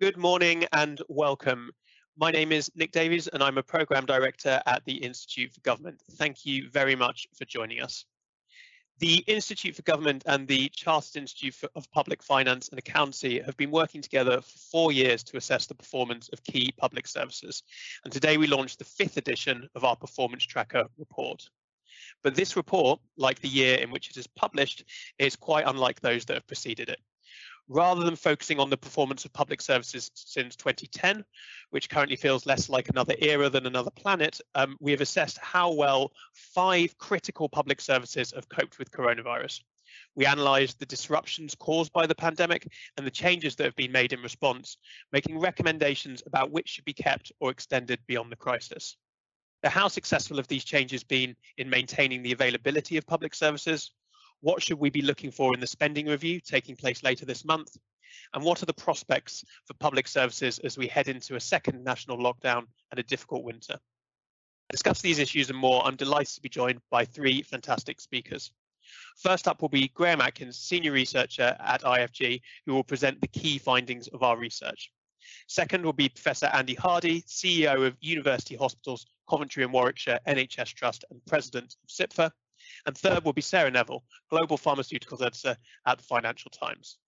Good morning and welcome. My name is Nick Davies and I'm a Programme Director at the Institute for Government. Thank you very much for joining us. The Institute for Government and the Chartered Institute of Public Finance and Accountancy have been working together for four years to assess the performance of key public services. And today we launched the fifth edition of our Performance Tracker report. But this report, like the year in which it is published, is quite unlike those that have preceded it rather than focusing on the performance of public services since 2010, which currently feels less like another era than another planet, um, we have assessed how well five critical public services have coped with coronavirus. We analysed the disruptions caused by the pandemic and the changes that have been made in response, making recommendations about which should be kept or extended beyond the crisis. Now, how successful have these changes been in maintaining the availability of public services, what should we be looking for in the spending review taking place later this month? And what are the prospects for public services as we head into a second national lockdown and a difficult winter? Discuss these issues and more, I'm delighted to be joined by three fantastic speakers. First up will be Graham Atkins, Senior Researcher at IFG, who will present the key findings of our research. Second will be Professor Andy Hardy, CEO of University Hospitals Coventry and Warwickshire NHS Trust and President of CIPFA. And third will be Sarah Neville, Global Pharmaceuticals Editor at the Financial Times.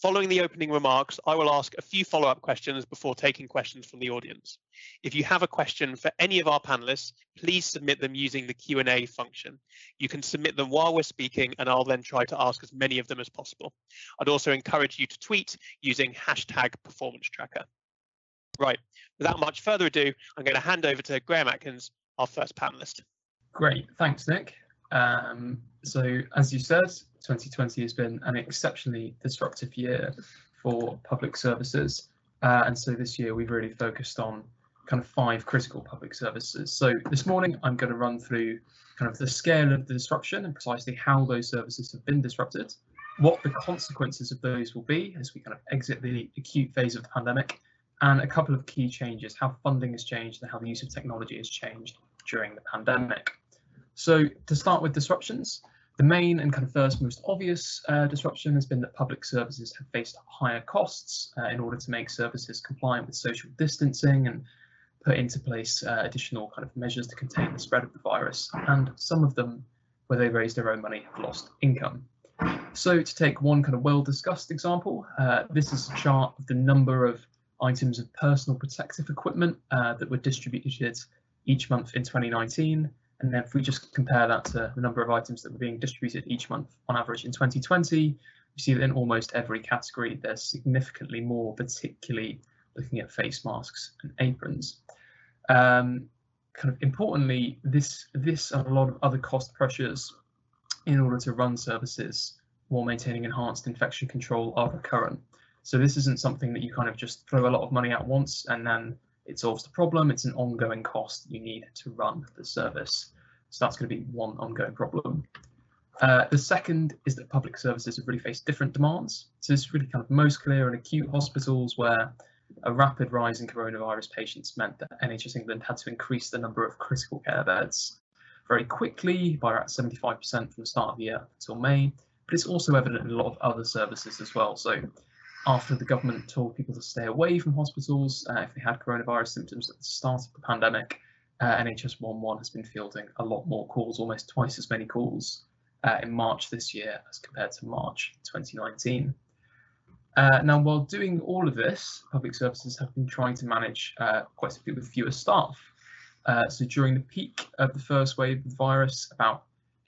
Following the opening remarks, I will ask a few follow-up questions before taking questions from the audience. If you have a question for any of our panelists, please submit them using the Q&A function. You can submit them while we're speaking and I'll then try to ask as many of them as possible. I'd also encourage you to tweet using hashtag performance tracker. Right, without much further ado, I'm going to hand over to Graham Atkins, our first panelist. Great, thanks Nick. Um, so as you said, 2020 has been an exceptionally disruptive year for public services. Uh, and so this year we've really focused on kind of five critical public services. So this morning I'm going to run through kind of the scale of the disruption and precisely how those services have been disrupted, what the consequences of those will be as we kind of exit the acute phase of the pandemic, and a couple of key changes, how funding has changed and how the use of technology has changed during the pandemic. So to start with disruptions, the main and kind of first most obvious uh, disruption has been that public services have faced higher costs uh, in order to make services compliant with social distancing and put into place uh, additional kind of measures to contain the spread of the virus. And some of them, where they raised their own money, have lost income. So to take one kind of well discussed example, uh, this is a chart of the number of items of personal protective equipment uh, that were distributed each month in 2019 and then if we just compare that to the number of items that were being distributed each month on average in 2020, we see that in almost every category, there's significantly more, particularly looking at face masks and aprons. Um, kind of importantly, this, this and a lot of other cost pressures in order to run services while maintaining enhanced infection control are recurrent. So this isn't something that you kind of just throw a lot of money at once and then it solves the problem. It's an ongoing cost you need to run the service. So that's going to be one ongoing problem. Uh, the second is that public services have really faced different demands. So this is really kind of most clear in acute hospitals where a rapid rise in coronavirus patients meant that NHS England had to increase the number of critical care beds very quickly by about 75% from the start of the year until May. But it's also evident in a lot of other services as well. So after the government told people to stay away from hospitals uh, if they had coronavirus symptoms at the start of the pandemic, uh, NHS 111 has been fielding a lot more calls, almost twice as many calls uh, in March this year as compared to March 2019. Uh, now, while doing all of this, public services have been trying to manage uh, quite simply with fewer staff. Uh, so during the peak of the first wave of the virus, about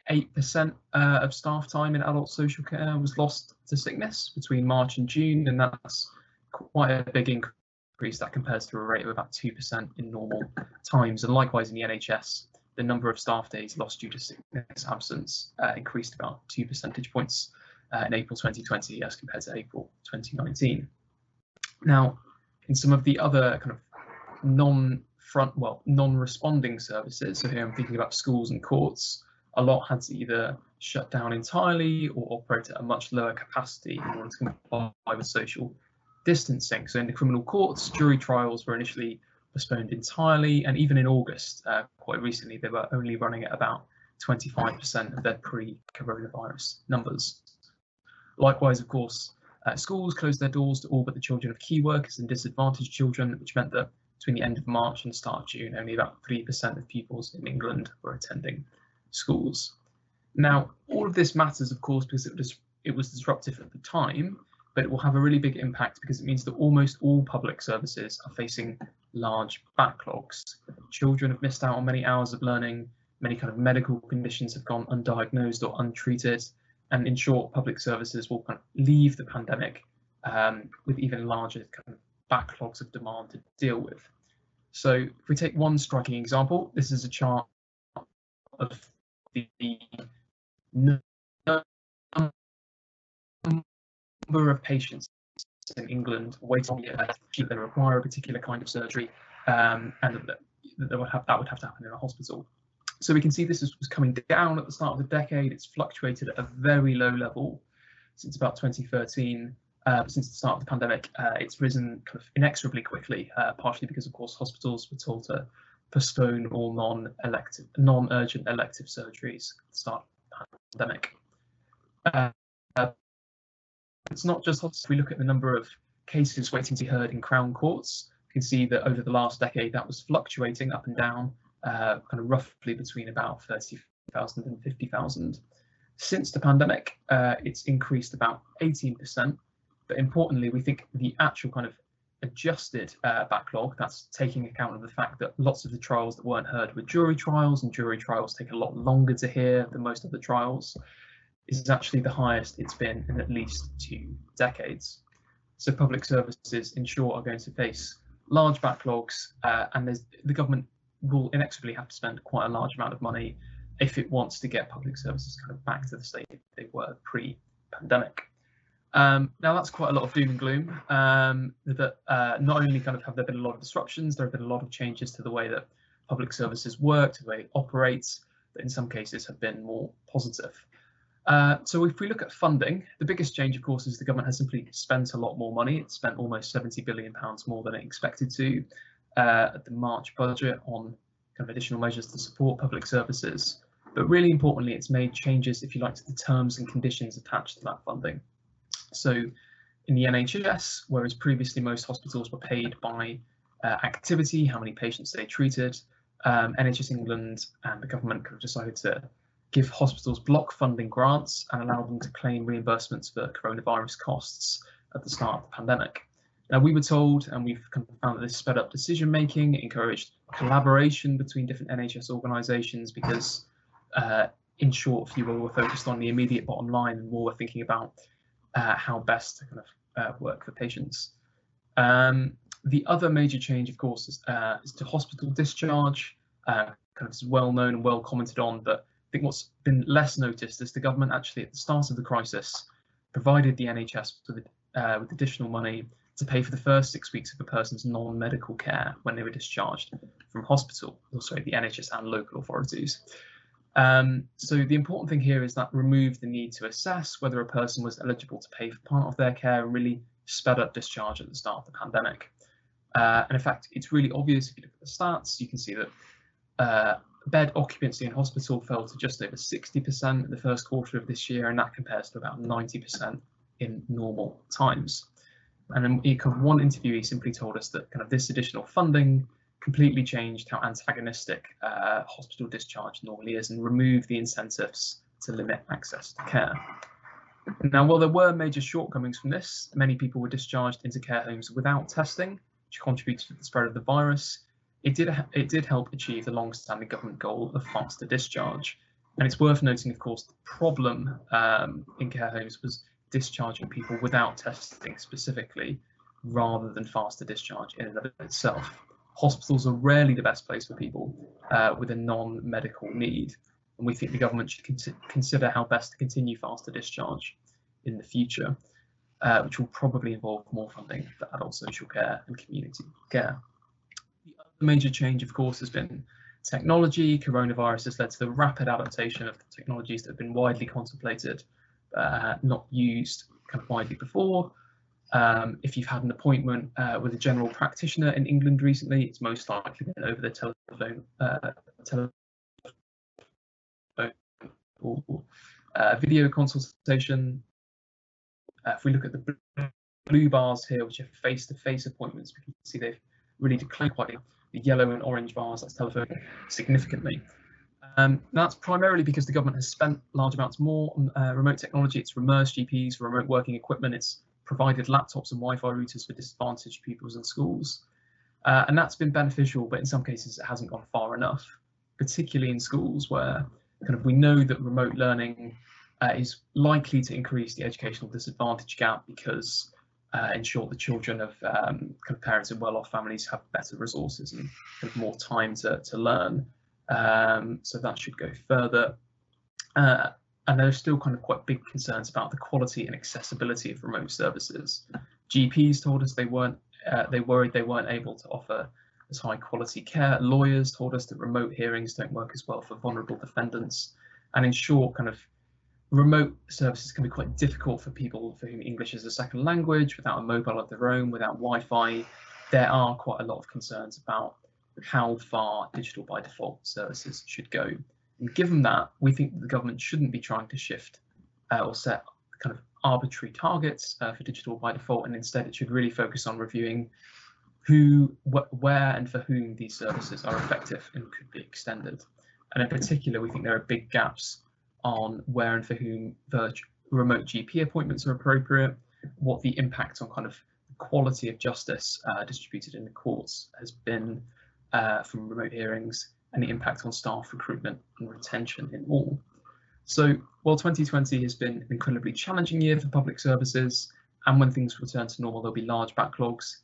8% uh, of staff time in adult social care was lost to sickness between March and June, and that's quite a big increase. That compares to a rate of about 2% in normal times. And likewise in the NHS, the number of staff days lost due to sickness absence uh, increased about two percentage points uh, in April 2020 as compared to April 2019. Now, in some of the other kind of non-front, well, non-responding services, so here I'm thinking about schools and courts, a lot had to either shut down entirely or operate at a much lower capacity in order to comply with social distancing. So in the criminal courts, jury trials were initially postponed entirely, and even in August, uh, quite recently, they were only running at about 25% of their pre-coronavirus numbers. Likewise, of course, Uh, schools closed their doors to all but the children of key workers and disadvantaged children, which meant that between the end of March and the start of June, only about 3% of pupils in England were attending schools. Now, all of this matters, of course, because it was, it was disruptive at the time, but it will have a really big impact because it means that almost all public services are facing large backlogs. Children have missed out on many hours of learning, many kind of medical conditions have gone undiagnosed or untreated, and in short, public services will kind of leave the pandemic um, with even larger kind of backlogs of demand to deal with. So if we take one striking example, this is a chart of the number of patients in England waiting to they require a particular kind of surgery, um, and that, that would have that would have to happen in a hospital. So we can see this is, was coming down at the start of the decade. It's fluctuated at a very low level since about 2013. Uh, since the start of the pandemic, uh, it's risen kind of inexorably quickly, uh, partially because, of course, hospitals were told to postpone all non-elective, non-urgent elective surgeries at the start pandemic. Uh, it's not just if we look at the number of cases waiting to be heard in Crown courts, you can see that over the last decade that was fluctuating up and down, uh, kind of roughly between about 30,000 and 50,000. Since the pandemic, uh, it's increased about 18%, but importantly, we think the actual kind of adjusted uh, backlog, that's taking account of the fact that lots of the trials that weren't heard were jury trials, and jury trials take a lot longer to hear than most of the trials is actually the highest it's been in at least two decades. So public services, in short, are going to face large backlogs, uh, and the government will inexorably have to spend quite a large amount of money if it wants to get public services kind of back to the state they were pre-pandemic. Um, now that's quite a lot of doom and gloom. Um, that uh, not only kind of have there been a lot of disruptions, there have been a lot of changes to the way that public services work, to the way it operates, that in some cases have been more positive. Uh, so if we look at funding, the biggest change, of course, is the government has simply spent a lot more money. It spent almost 70 billion pounds more than it expected to uh, at the March budget on kind of additional measures to support public services. But really importantly, it's made changes, if you like, to the terms and conditions attached to that funding. So in the NHS, whereas previously most hospitals were paid by uh, activity, how many patients they treated, um, NHS England and the government decided to give hospitals block funding grants and allow them to claim reimbursements for coronavirus costs at the start of the pandemic. Now, we were told, and we've found that this sped up decision making, encouraged collaboration between different NHS organisations because, uh, in short, fewer were focused on the immediate bottom line and more were thinking about uh, how best to kind of uh, work for patients. Um, the other major change, of course, is, uh, is to hospital discharge. Uh, kind of is well known and well commented on but I think what's been less noticed is the government actually at the start of the crisis provided the NHS with, uh, with additional money to pay for the first six weeks of a person's non-medical care when they were discharged from hospital, also the NHS and local authorities. Um, so the important thing here is that removed the need to assess whether a person was eligible to pay for part of their care and really sped up discharge at the start of the pandemic. Uh, and in fact, it's really obvious if you look at the stats, you can see that uh, bed occupancy in hospital fell to just over 60% in the first quarter of this year, and that compares to about 90% in normal times. And then one interviewee simply told us that kind of this additional funding completely changed how antagonistic uh, hospital discharge normally is and removed the incentives to limit access to care. Now, while there were major shortcomings from this, many people were discharged into care homes without testing, which contributed to the spread of the virus, it did it did help achieve the long-standing government goal of faster discharge. And it's worth noting, of course, the problem um, in care homes was discharging people without testing specifically, rather than faster discharge in and of itself. Hospitals are rarely the best place for people uh, with a non-medical need, and we think the government should con consider how best to continue faster discharge in the future, uh, which will probably involve more funding for adult social care and community care The other major change, of course, has been technology. Coronavirus has led to the rapid adaptation of technologies that have been widely contemplated, uh, not used kind of widely before. Um, if you've had an appointment uh, with a general practitioner in England recently, it's most likely been over the telephone, uh, telephone or uh, video consultation. Uh, if we look at the blue bars here, which are face-to-face -face appointments, we can see they've really declined quite. The yellow and orange bars, that's telephone, significantly. Um, that's primarily because the government has spent large amounts more on uh, remote technology. It's immersed GPs remote working equipment. It's provided laptops and Wi-Fi routers for disadvantaged pupils in schools. Uh, and that's been beneficial, but in some cases it hasn't gone far enough, particularly in schools where kind of we know that remote learning uh, is likely to increase the educational disadvantage gap because uh, in short, the children of um, kind of parents in well-off families have better resources and kind of more time to, to learn. Um, so that should go further. Uh, and there are still kind of quite big concerns about the quality and accessibility of remote services. GPs told us they weren't, uh, they worried they weren't able to offer as high quality care. Lawyers told us that remote hearings don't work as well for vulnerable defendants. And in short, kind of remote services can be quite difficult for people for whom English is a second language, without a mobile of their own, without Wi-Fi. There are quite a lot of concerns about how far digital by default services should go. Given that, we think that the government shouldn't be trying to shift uh, or set kind of arbitrary targets uh, for digital by default, and instead it should really focus on reviewing who, wh where, and for whom these services are effective and could be extended. And in particular, we think there are big gaps on where and for whom remote GP appointments are appropriate, what the impact on kind of quality of justice uh, distributed in the courts has been uh, from remote hearings, and the impact on staff recruitment and retention in all. So while 2020 has been an incredibly challenging year for public services, and when things return to normal, there'll be large backlogs,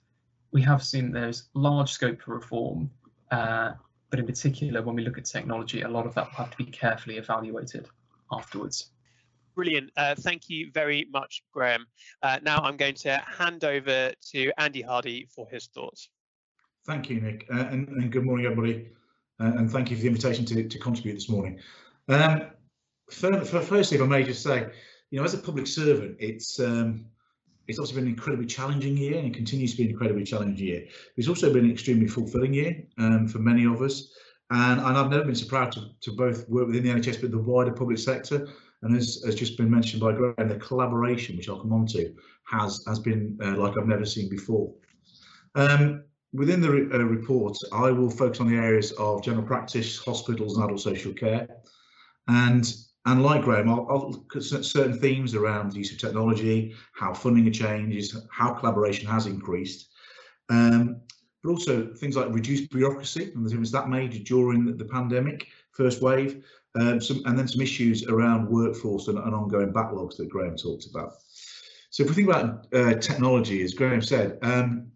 we have seen there's large scope for reform, uh, but in particular, when we look at technology, a lot of that will have to be carefully evaluated afterwards. Brilliant. Uh, thank you very much, Graham. Uh, now I'm going to hand over to Andy Hardy for his thoughts. Thank you, Nick, uh, and, and, good morning, everybody, and thank you for the invitation to, to contribute this morning. Um, for, for, firstly, if I may just say, you know, as a public servant, it's um, it's also been an incredibly challenging year and it continues to be an incredibly challenging year. It's also been an extremely fulfilling year um, for many of us. And, and I've never been so proud to, to both work within the NHS, but the wider public sector. And as has just been mentioned by Graham, the collaboration, which I'll come on to, has, has been uh, like I've never seen before. Um, within the re uh, report, I will focus on the areas of general practice, hospitals and adult social care. And, and like Graham, I'll, I'll look at certain themes around the use of technology, how funding changes, how collaboration has increased. Um, but also things like reduced bureaucracy and the difference that made during the, pandemic first wave, um, some, and then some issues around workforce and, and, ongoing backlogs that Graham talked about. So if we think about uh, technology, as Graham said, um,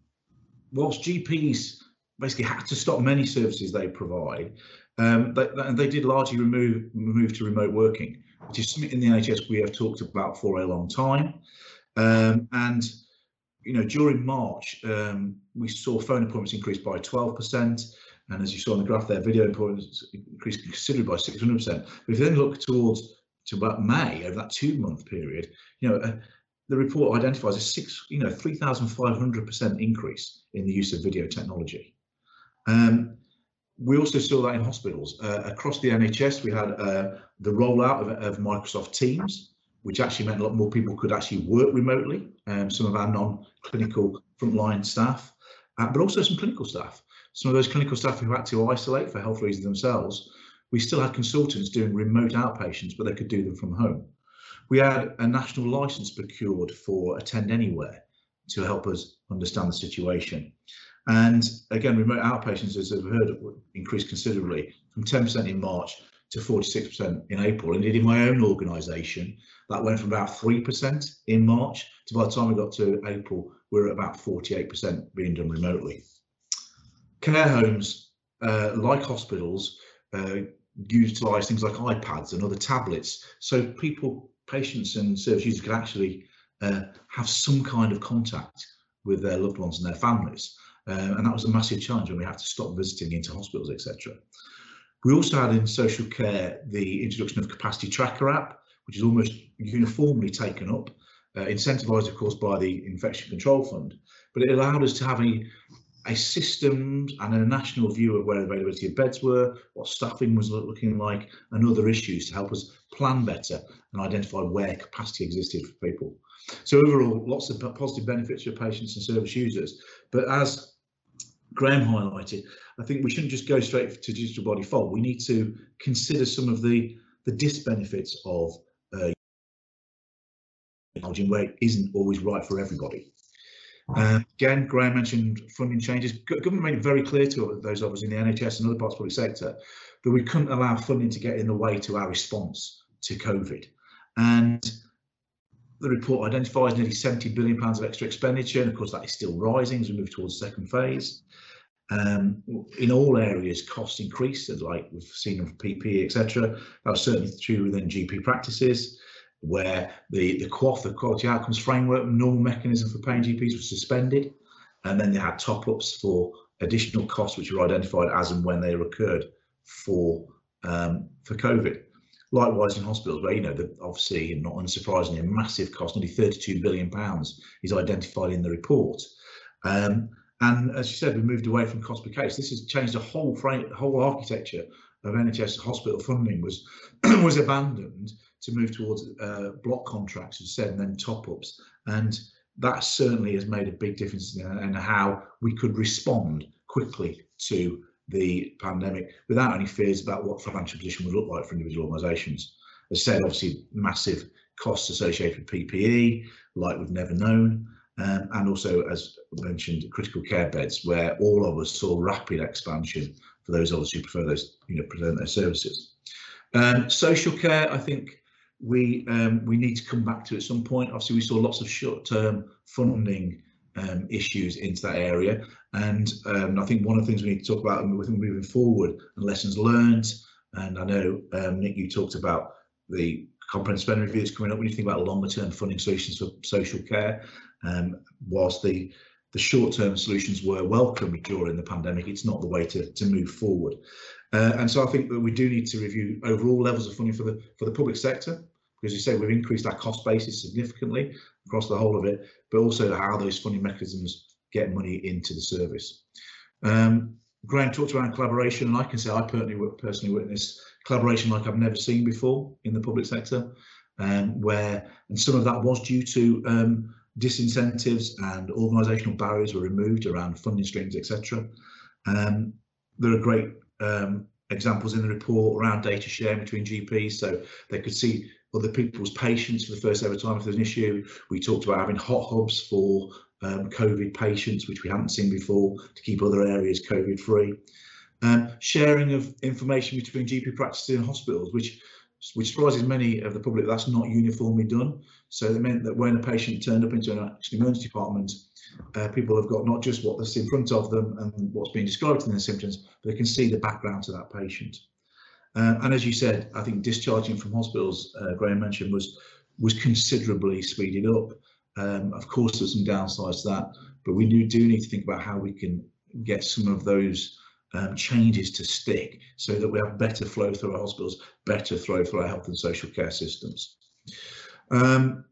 whilst GPs basically had to stop many services they provide, um, they, they did largely remove move to remote working, which is something in the NHS we have talked about for a long time. Um, and you know, during March, um, we saw phone appointments increase by 12%. And as you saw in the graph there, video appointments increased considerably by 600%. But if you then look towards to about May, over that two month period, you know, uh, the report identifies a six, you know, 3,500% increase in the use of video technology. Um, we also saw that in hospitals. Uh, across the NHS, we had uh, the rollout of, of Microsoft Teams, which actually meant a lot more people could actually work remotely. Um, some of our non-clinical frontline staff, uh, but also some clinical staff. Some of those clinical staff who had to isolate for health reasons themselves, we still had consultants doing remote outpatients, but they could do them from home. We had a national license procured for Attend Anywhere to help us understand the situation. And again, remote outpatients, as I've heard, increased considerably from 10% in March to 46% in April. Indeed, in my own organisation, that went from about 3% in March to by the time we got to April, we we're at about 48% being done remotely. Care homes, uh, like hospitals, uh, utilise things like iPads and other tablets, so people, patients and service users can actually uh, have some kind of contact with their loved ones and their families. Uh, and that was a massive challenge when we had to stop visiting into hospitals, etc. We also had in social care the introduction of Capacity Tracker app, which is almost uniformly taken up, uh, incentivised, of course, by the Infection Control Fund. But it allowed us to have a, a systems and a national view of where the availability of beds were, what staffing was looking like, and other issues to help us plan better and identify where capacity existed for people. So overall, lots of positive benefits for patients and service users. But as Graham highlighted, I think we shouldn't just go straight to digital body default. We need to consider some of the the disbenefits of uh, where it isn't always right for everybody. Uh, again, Graham mentioned funding changes. Government made it very clear to those of us in the NHS and other parts of the public sector that we couldn't allow funding to get in the way to our response to COVID. And the report identifies nearly 70 billion pounds of extra expenditure, and of course that is still rising as we move towards the second phase. Um, in all areas, costs increase, like we've seen with PPE, etc. That was certainly true within GP practices where the, the the Quality Outcomes Framework, normal mechanism for paying GPs was suspended. And then they had top ups for additional costs, which were identified as and when they occurred for um, for COVID. Likewise in hospitals, where you know, the, obviously, not unsurprisingly, a massive cost, nearly 32 billion pounds, is identified in the report. Um, and as you said, we moved away from cost per case. This has changed the whole frame, whole architecture of NHS hospital funding was was abandoned to move towards uh, block contracts, as said, and then top ups. And that certainly has made a big difference in, in how we could respond quickly to the pandemic without any fears about what financial position would look like for individual organisations. As said, obviously massive costs associated with PPE, like we've never known, um, and also, as mentioned, critical care beds, where all of us saw rapid expansion for those of us who prefer those, you know, present their services. Um, social care, I think we um, we need to come back to at some point. Obviously, we saw lots of short-term funding um, issues into that area, and um, I think one of the things we need to talk about with moving forward and lessons learned. And I know um, Nick, you talked about the comprehensive spending review that's coming up. When you think about longer-term funding solutions for social care, um, whilst the the short-term solutions were welcome during the pandemic, it's not the way to, to move forward. Uh, and so I think that we do need to review overall levels of funding for the for the public sector because you say we've increased our cost basis significantly across the whole of it, but also how those funding mechanisms get money into the service. Um, Graham talked around collaboration, and I can say I personally personally witnessed collaboration like I've never seen before in the public sector, um, where and some of that was due to um, disincentives and organisational barriers were removed around funding streams, etc. Um, there are great um, examples in the report around data sharing between GPs, so they could see other people's patients for the first ever time if there's an issue. We talked about having hot hubs for um, COVID patients, which we haven't seen before, to keep other areas COVID free. Um, sharing of information between GP practices and hospitals, which which surprises many of the public that's not uniformly done. So it meant that when a patient turned up into an emergency department, uh, people have got not just what's in front of them and what's being described in their symptoms, but they can see the background to that patient. Uh, and as you said, I think discharging from hospitals, uh, Graham mentioned, was was considerably speeded up. Um, of course, there's some downsides to that, but we do, do need to think about how we can get some of those um, changes to stick so that we have better flow through our hospitals, better flow through our health and social care systems. Um,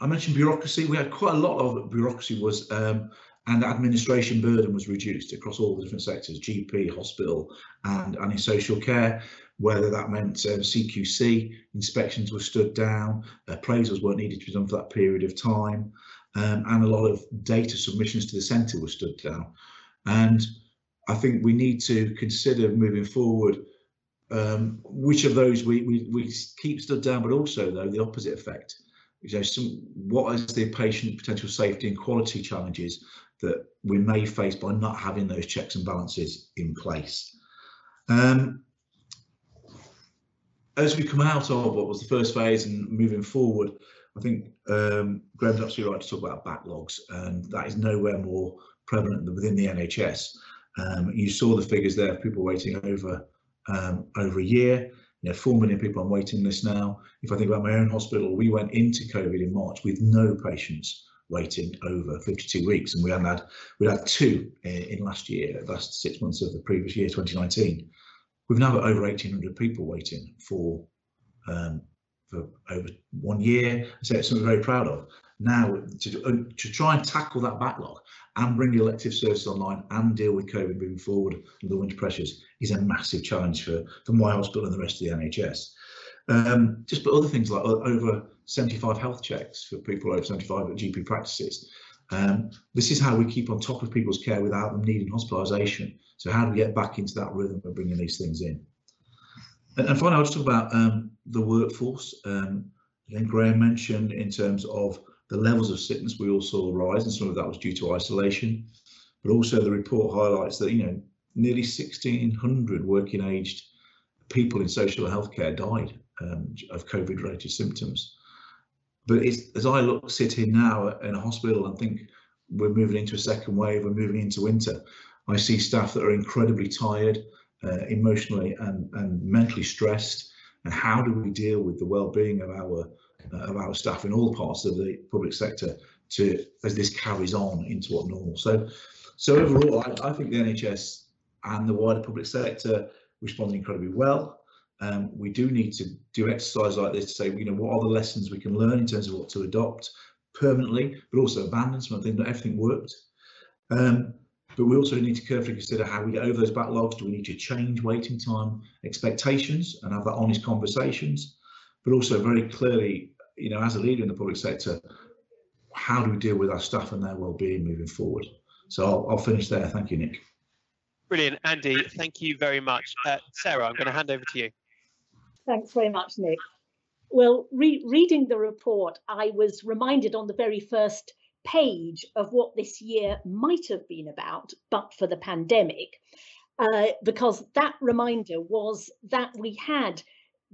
I mentioned bureaucracy. We had quite a lot of bureaucracy was um, and administration burden was reduced across all the different sectors, GP, hospital, and, and in social care, whether that meant um, CQC, inspections were stood down, appraisals weren't needed to be done for that period of time, um, and a lot of data submissions to the centre were stood down. And I think we need to consider moving forward um, which of those we, we, we keep stood down, but also though the opposite effect. You know, some, what is the patient potential safety and quality challenges that we may face by not having those checks and balances in place. Um, as we come out of what was the first phase and moving forward, I think um, Graham's absolutely right to talk about backlogs, and that is nowhere more prevalent than within the NHS. Um, you saw the figures there of people waiting over um, over a year. You know, four million people on waiting list now. If I think about my own hospital, we went into COVID in March with no patients waiting over 52 weeks, and we hadn't had we had two in, last year, last six months of the previous year, 2019. We've now got over 1,800 people waiting for um, for over one year. So it's something we're very proud of. now to, uh, to try and tackle that backlog and bring elective services online and deal with COVID moving forward and the winter pressures is a massive challenge for, for my hospital and the rest of the NHS. Um, just but other things like over 75 health checks for people over 75 at GP practices. Um, this is how we keep on top of people's care without them needing hospitalisation. So how do we get back into that rhythm of bringing these things in? And, and finally, I'll just talk about um, the workforce. Um, think Graham mentioned in terms of the levels of sickness we all saw rise, and some of that was due to isolation. But also the report highlights that you know nearly 1,600 working aged people in social healthcare died um, of COVID-related symptoms. But as I look, sit here now in a hospital and think we're moving into a second wave, we're moving into winter, I see staff that are incredibly tired, uh, emotionally and, and mentally stressed. And how do we deal with the well-being of our uh, of our staff in all parts of the public sector to as this carries on into what normal? So, so overall, I, I think the NHS and the wider public sector responded incredibly well. Um, we do need to do exercise like this to say, you know, what are the lessons we can learn in terms of what to adopt permanently, but also abandon some of the things. Not everything worked. Um, but we also need to carefully consider how we get over those backlogs. Do we need to change waiting time expectations and have that honest conversations? But also very clearly, you know, as a leader in the public sector, how do we deal with our staff and their well-being moving forward? So I'll, I'll finish there. Thank you, Nick. Brilliant, Andy. Thank you very much. Uh, Sarah, I'm going to hand over to you. Thanks very much, Nick. Well, re reading the report, I was reminded on the very first page of what this year might have been about, but for the pandemic, uh, because that reminder was that we had,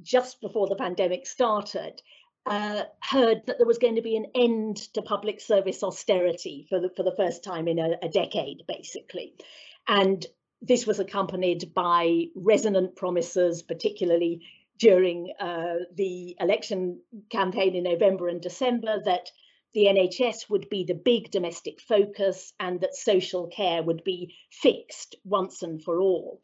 just before the pandemic started, uh, heard that there was going to be an end to public service austerity for the, for the first time in a, a decade, basically. And this was accompanied by resonant promises, particularly during uh, the election campaign in November and December, that the NHS would be the big domestic focus and that social care would be fixed once and for all.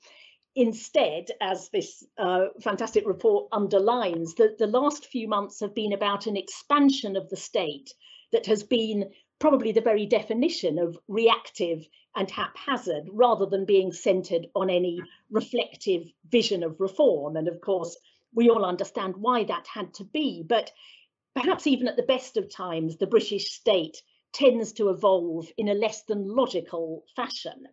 Instead, as this uh, fantastic report underlines, that the last few months have been about an expansion of the state that has been probably the very definition of reactive and haphazard rather than being centred on any reflective vision of reform. And of course, we all understand why that had to be. But Perhaps even at the best of times, the British state tends to evolve in a less than logical fashion.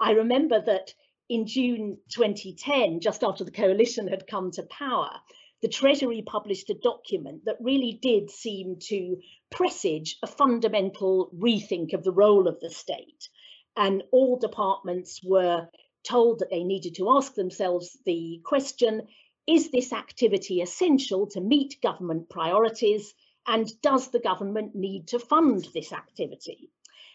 I remember that in June 2010, just after the coalition had come to power, the Treasury published a document that really did seem to presage a fundamental rethink of the role of the state. And all departments were told that they needed to ask themselves the question is this activity essential to meet government priorities? And does the government need to fund this activity?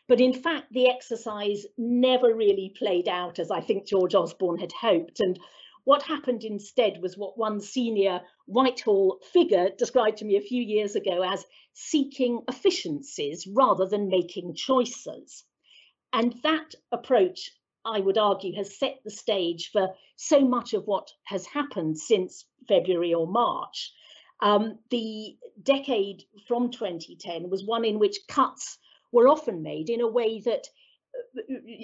But in fact, the exercise never really played out as I think George Osborne had hoped. And what happened instead was what one senior Whitehall figure described to me a few years ago as seeking efficiencies rather than making choices. And that approach I would argue, has set the stage for so much of what has happened since February or March. Um, the decade from 2010 was one in which cuts were often made in a way that uh,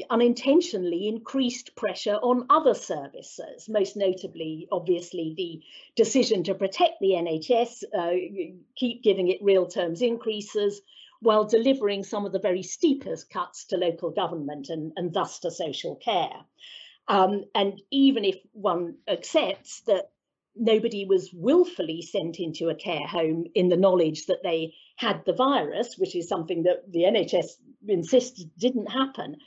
unintentionally increased pressure on other services, most notably, obviously, the decision to protect the NHS, uh, keep giving it real terms increases, while delivering some of the very steepest cuts to local government and, and thus to social care. Um, and even if one accepts that nobody was willfully sent into a care home in the knowledge that they had the virus, which is something that the NHS insisted didn't happen,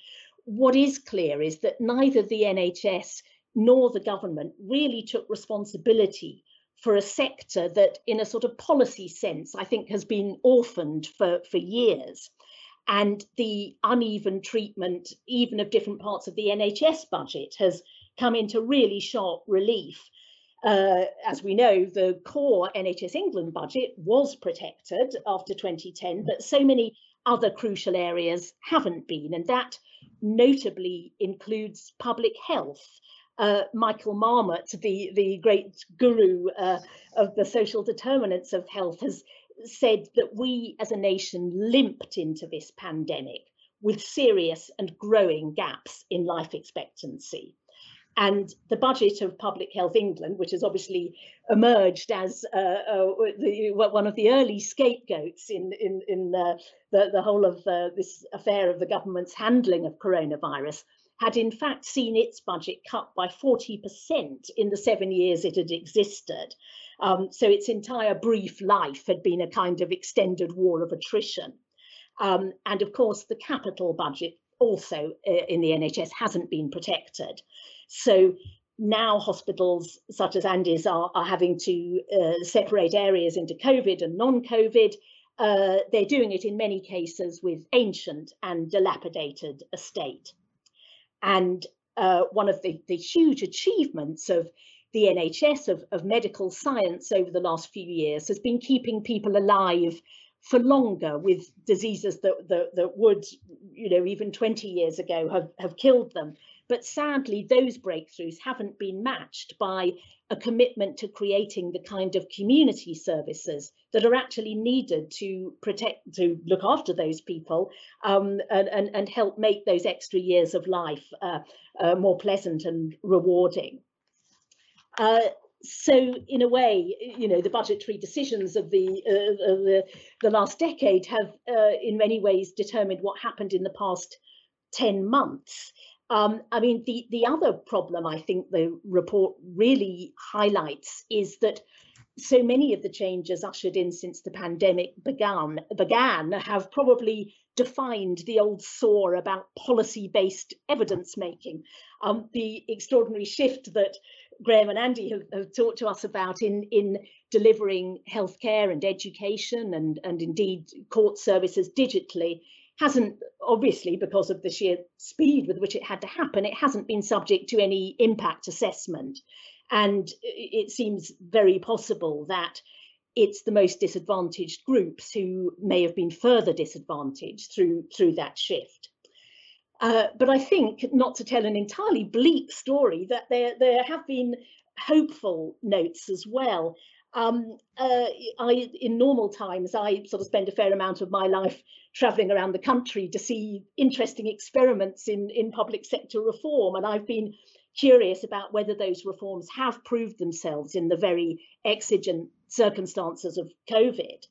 what is clear is that neither the NHS nor the government really took responsibility for a sector that, in a sort of policy sense, I think has been orphaned for, for years. And the uneven treatment, even of different parts of the NHS budget, has come into really sharp relief. Uh, as we know, the core NHS England budget was protected after 2010, but so many other crucial areas haven't been, and that notably includes public health uh, Michael Marmot, the, the great guru uh, of the social determinants of health, has said that we as a nation limped into this pandemic with serious and growing gaps in life expectancy. And the budget of Public Health England, which has obviously emerged as uh, uh, the, one of the early scapegoats in, in, in uh, the, the whole of uh, this affair of the government's handling of coronavirus, had in fact seen its budget cut by 40% in the seven years it had existed. Um, so its entire brief life had been a kind of extended war of attrition. Um, and of course, the capital budget also uh, in the NHS hasn't been protected. So now hospitals such as Andy's are, are having to uh, separate areas into COVID and non-COVID. Uh, they're doing it in many cases with ancient and dilapidated estate. And uh, one of the, the huge achievements of the NHS, of, of medical science over the last few years, has been keeping people alive for longer with diseases that, that, that would, you know, even 20 years ago have, have killed them. But sadly, those breakthroughs haven't been matched by a commitment to creating the kind of community services that are actually needed to protect, to look after those people um, and, and, and help make those extra years of life uh, uh, more pleasant and rewarding. Uh, so in a way, you know, the budgetary decisions of the uh, of the, the last decade have, uh, in many ways, determined what happened in the past 10 months. Um, I mean, the, the other problem I think the report really highlights is that so many of the changes ushered in since the pandemic began began have probably defined the old saw about policy-based evidence making. Um, the extraordinary shift that Graham and Andy have, have, talked to us about in in delivering healthcare and education and and indeed court services digitally hasn't obviously because of the sheer speed with which it had to happen it hasn't been subject to any impact assessment. And it seems very possible that it's the most disadvantaged groups who may have been further disadvantaged through through that shift. Uh, but I think not to tell an entirely bleak story that there there have been hopeful notes as well. Um, uh, I, in normal times, I sort of spend a fair amount of my life traveling around the country to see interesting experiments in, in public sector reform. And I've been curious about whether those reforms have proved themselves in the very exigent circumstances of COVID.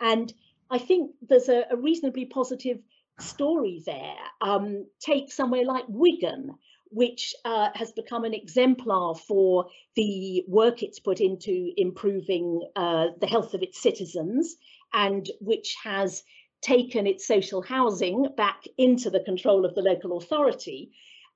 And I think there's a, a reasonably positive story there. Um, take somewhere like Wigan, which uh, has become an exemplar for the work it's put into improving uh, the health of its citizens and which has taken its social housing back into the control of the local authority.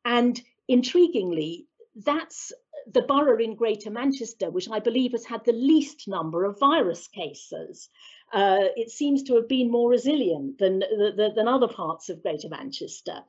And intriguingly, that's the borough in Greater Manchester, which I believe has had the least number of virus cases. Uh, it seems to have been more resilient than, than, than other parts of Greater Manchester.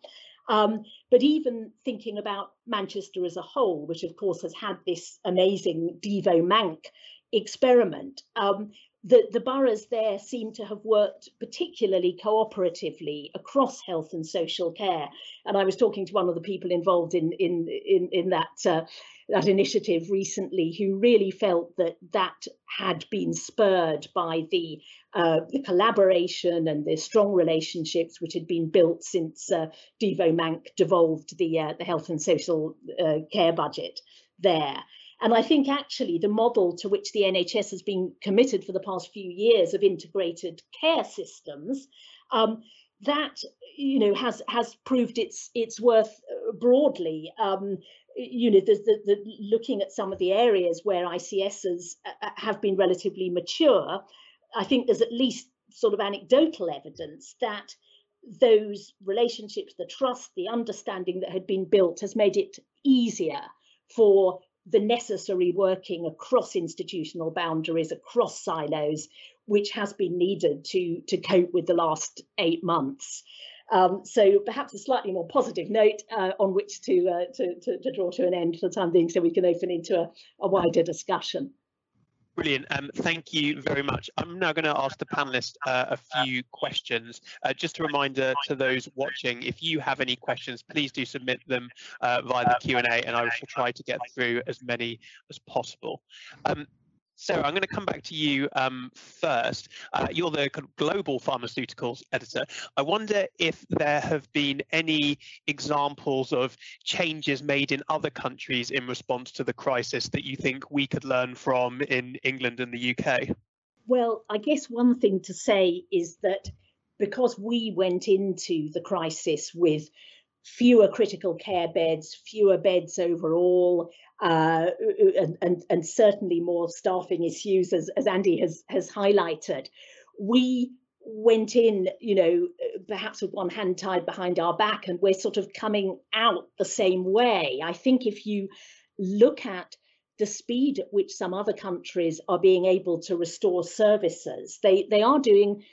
Um, but even thinking about Manchester as a whole, which of course has had this amazing Devo Manc experiment, um, the, the boroughs there seem to have worked particularly cooperatively across health and social care. And I was talking to one of the people involved in in in, in that uh, that initiative recently, who really felt that that had been spurred by the uh, the collaboration and the strong relationships which had been built since uh, Devo Manc devolved the uh, the health and social uh, care budget there. And I think actually the model to which the NHS has been committed for the past few years of integrated care systems, um, that you know has has proved its its worth uh, broadly. Um, you know, the, the, the, looking at some of the areas where ICSs uh, uh, have been relatively mature, I think there's at least sort of anecdotal evidence that those relationships, the trust, the understanding that had been built has made it easier for the necessary working across institutional boundaries, across silos, which has been needed to, to cope with the last eight months. Um, so perhaps a slightly more positive note uh, on which to, uh, to, to, to, draw to an end for the time being so we can open into a, a wider discussion. Brilliant. Um, thank you very much. I'm now going to ask the panelists uh, a few questions. Uh, just a reminder to those watching, if you have any questions, please do submit them uh, via the Q&A and I will try to get through as many as possible. Um, Sarah, I'm going to come back to you um, first. Uh, you're the global pharmaceuticals editor. I wonder if there have been any examples of changes made in other countries in response to the crisis that you think we could learn from in England and the UK. Well, I guess one thing to say is that because we went into the crisis with fewer critical care beds, fewer beds overall, uh, and, and, and certainly more staffing issues, as, as Andy has, has highlighted. We went in, you know, perhaps with one hand tied behind our back, and we're sort of coming out the same way. I think if you look at the speed at which some other countries are being able to restore services, they, they are doing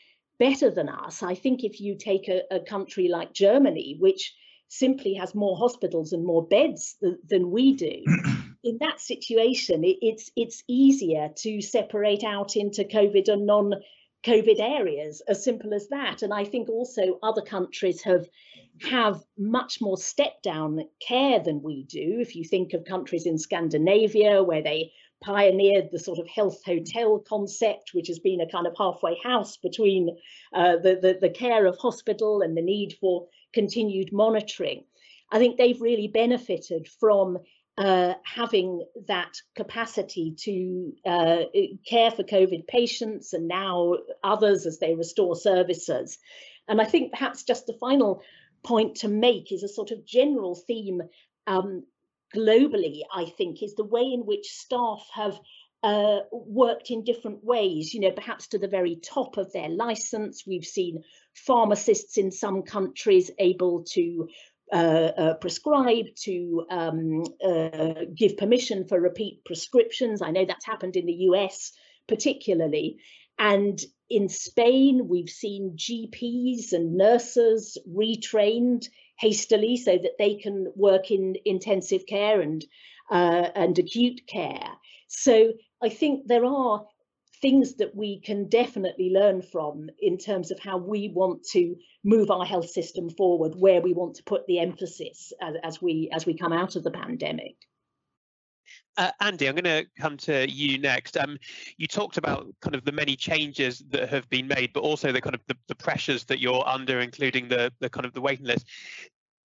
better than us. I think if you take a, a country like Germany, which simply has more hospitals and more beds th than we do. In that situation, it, it's it's easier to separate out into COVID and non-COVID areas, as simple as that. And I think also other countries have have much more step down care than we do. If you think of countries in Scandinavia where they pioneered the sort of health hotel concept, which has been a kind of halfway house between uh, the, the, the care of hospital and the need for continued monitoring. I think they've really benefited from uh, having that capacity to uh, care for COVID patients and now others as they restore services. And I think perhaps just the final point to make is a sort of general theme um, globally, I think, is the way in which staff have uh, worked in different ways, you know, perhaps to the very top of their license. We've seen pharmacists in some countries able to uh, uh, prescribe, to um, uh, give permission for repeat prescriptions. I know that's happened in the US particularly. And in Spain, we've seen GPs and nurses retrained hastily so that they can work in intensive care and uh, and acute care. So I think there are things that we can definitely learn from in terms of how we want to move our health system forward, where we want to put the emphasis as, as we as we come out of the pandemic. Uh, Andy, I'm going to come to you next. Um, you talked about kind of the many changes that have been made, but also the kind of the, the pressures that you're under, including the the kind of the waiting list.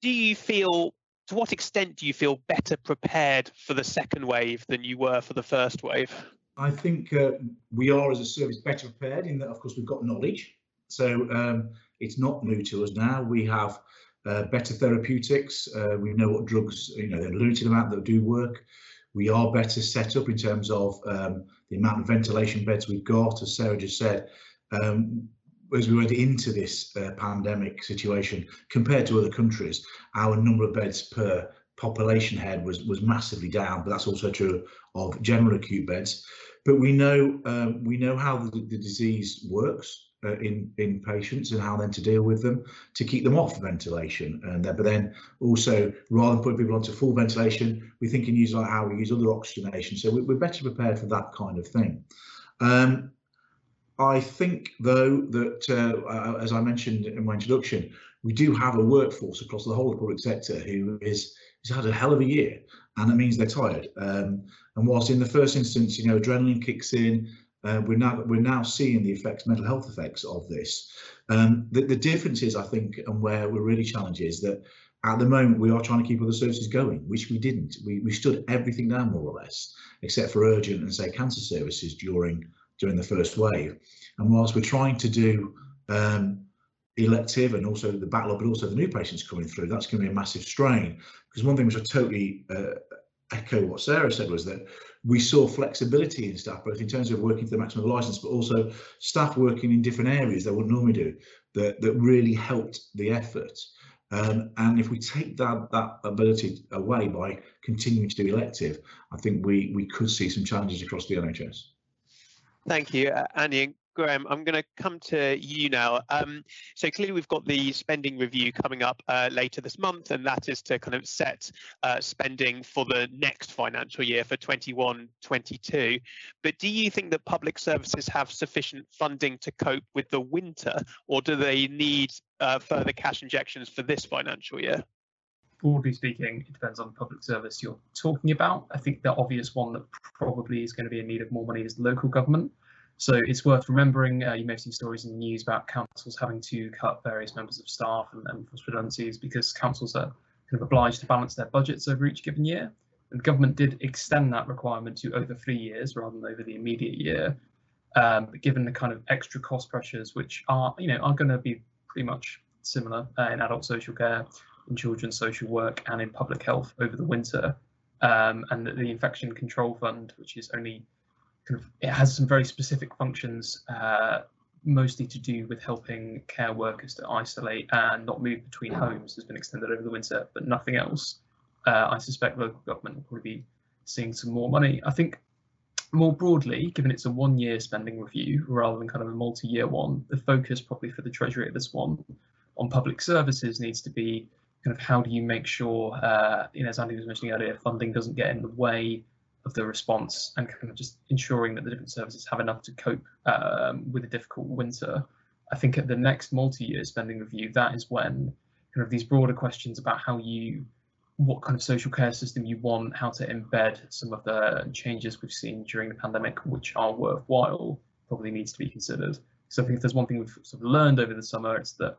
Do you feel to what extent do you feel better prepared for the second wave than you were for the first wave? I think uh, we are as a service better prepared in that, of course, we've got knowledge. So um, it's not new to us now. We have uh, better therapeutics. Uh, we know what drugs, you know, the limited amount that do work. We are better set up in terms of um, the amount of ventilation beds we've got. As Sarah just said, um, as we went into this uh, pandemic situation, compared to other countries, our number of beds per population head was was massively down, but that's also true of general acute beds. But we know um, we know how the, the disease works uh, in in patients and how then to deal with them to keep them off ventilation. And uh, but then also rather than putting people onto full ventilation, we think in use like how we use other oxygenation. So we're better prepared for that kind of thing. Um, I think, though, that uh, uh, as I mentioned in my introduction, we do have a workforce across the whole public sector who is has had a hell of a year, and that means they're tired. Um, and whilst in the first instance, you know, adrenaline kicks in, uh, we're now we're now seeing the effects, mental health effects of this. Um, the, the difference is, I think, and where we're really challenged is that at the moment we are trying to keep other services going, which we didn't. We we stood everything down more or less, except for urgent and say cancer services during during the first wave. And whilst we're trying to do um, elective and also the backlog, but also the new patients coming through, that's going to be a massive strain. Because one thing which I totally uh, echo what Sarah said was that we saw flexibility in staff, both in terms of working to the maximum license, but also staff working in different areas they wouldn't normally do, that, that really helped the effort. Um, and if we take that that ability away by continuing to do elective, I think we we could see some challenges across the NHS. Thank you, uh, and Graham. I'm going to come to you now. Um, so clearly we've got the spending review coming up uh, later this month, and that is to kind of set uh, spending for the next financial year for 21-22. But do you think that public services have sufficient funding to cope with the winter, or do they need uh, further cash injections for this financial year? broadly speaking, it depends on the public service you're talking about. I think the obvious one that probably is going to be in need of more money is local government. So it's worth remembering, uh, you may have seen stories in the news about councils having to cut various members of staff and, and force redundancies because councils are kind of obliged to balance their budgets over each given year. And the government did extend that requirement to over three years rather than over the immediate year. Um, but given the kind of extra cost pressures, which are, you know, are going to be pretty much similar uh, in adult social care, in children's social work, and in public health over the winter, um, and the, the infection control fund, which is only kind of it has some very specific functions, uh, mostly to do with helping care workers to isolate and not move between homes, has been extended over the winter, but nothing else. Uh, I suspect local government will probably be seeing some more money. I think more broadly, given it's a one-year spending review rather than kind of a multi-year one, the focus probably for the Treasury at this one on public services needs to be kind of how do you make sure, uh, you know, as Andy was mentioning earlier, funding doesn't get in the way of the response and kind of just ensuring that the different services have enough to cope um, with a difficult winter. I think at the next multi-year spending review, that is when kind of these broader questions about how you, what kind of social care system you want, how to embed some of the changes we've seen during the pandemic, which are worthwhile, probably needs to be considered. So I think if there's one thing we've sort of learned over the summer, it's that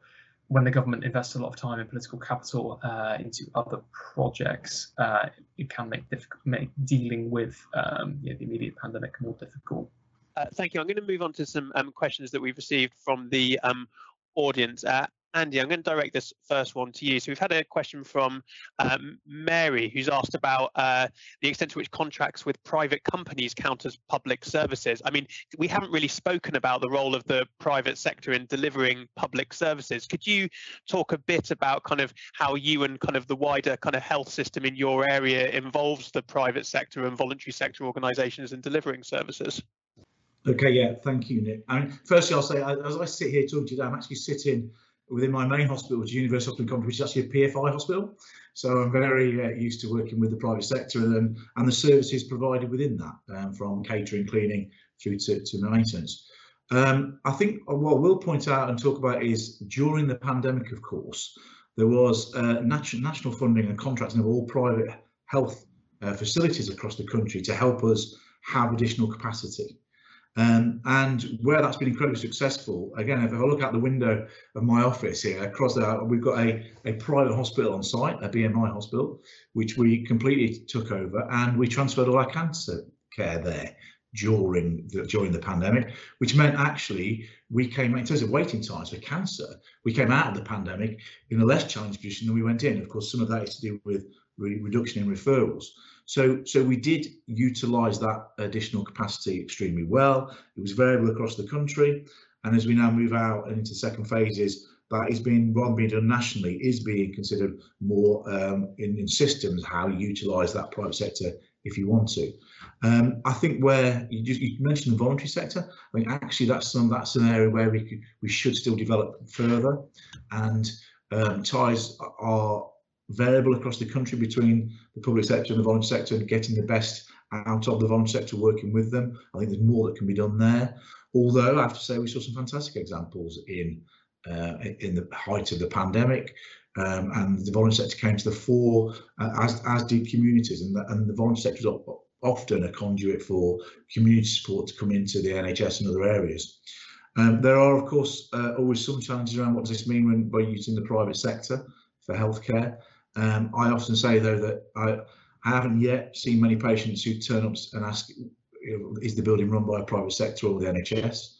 when the government invests a lot of time and political capital uh, into other projects, uh, it can make, make dealing with um, you know, the immediate pandemic more difficult. Uh, thank you. I'm going to move on to some um, questions that we've received from the um, audience. Andy, I'm going to direct this first one to you. So we've had a question from um, Mary, who's asked about uh, the extent to which contracts with private companies count as public services. I mean, we haven't really spoken about the role of the private sector in delivering public services. Could you talk a bit about kind of how you and kind of the wider kind of health system in your area involves the private sector and voluntary sector organisations in delivering services? Okay, yeah, thank you, Nick. Mean, firstly, I'll say as I sit here talking to you, I'm actually sitting within my main hospital, which is University Hospital Coventry, which is actually a PFI hospital. So I'm very uh, used to working with the private sector and, and the services provided within that, um, from catering, cleaning through to, to maintenance. Um, I think what we'll point out and talk about is during the pandemic, of course, there was uh, national, national funding and contracting of all private health uh, facilities across the country to help us have additional capacity. Um, and where that's been incredibly successful, again, if I look out the window of my office here, across there, we've got a, a private hospital on site, a BMI hospital, which we completely took over and we transferred all our cancer care there during the, during the pandemic, which meant actually we came in terms of waiting times for cancer, we came out of the pandemic in a less challenged position than we went in. Of course, some of that is to do with re reduction in referrals. So, so we did utilise that additional capacity extremely well. It was variable across the country. And as we now move out and into second phases, that is being rather being done nationally, is being considered more um, in, in systems how you utilise that private sector if you want to. Um, I think where you, just, you mentioned the voluntary sector, I think actually that's some that's an area where we could, we should still develop further, and um, ties are variable across the country between the public sector and the voluntary sector and getting the best out of the voluntary sector working with them. I think there's more that can be done there. Although I have to say we saw some fantastic examples in uh, in the height of the pandemic. Um, and the voluntary sector came to the fore, uh, as as did communities, and the, and the voluntary sector is often a conduit for community support to come into the NHS and other areas. Um, there are, of course, uh, always some challenges around what does this mean when by using the private sector for healthcare. Um, I often say though that I, I haven't yet seen many patients who turn up and ask, is the building run by a private sector or the NHS?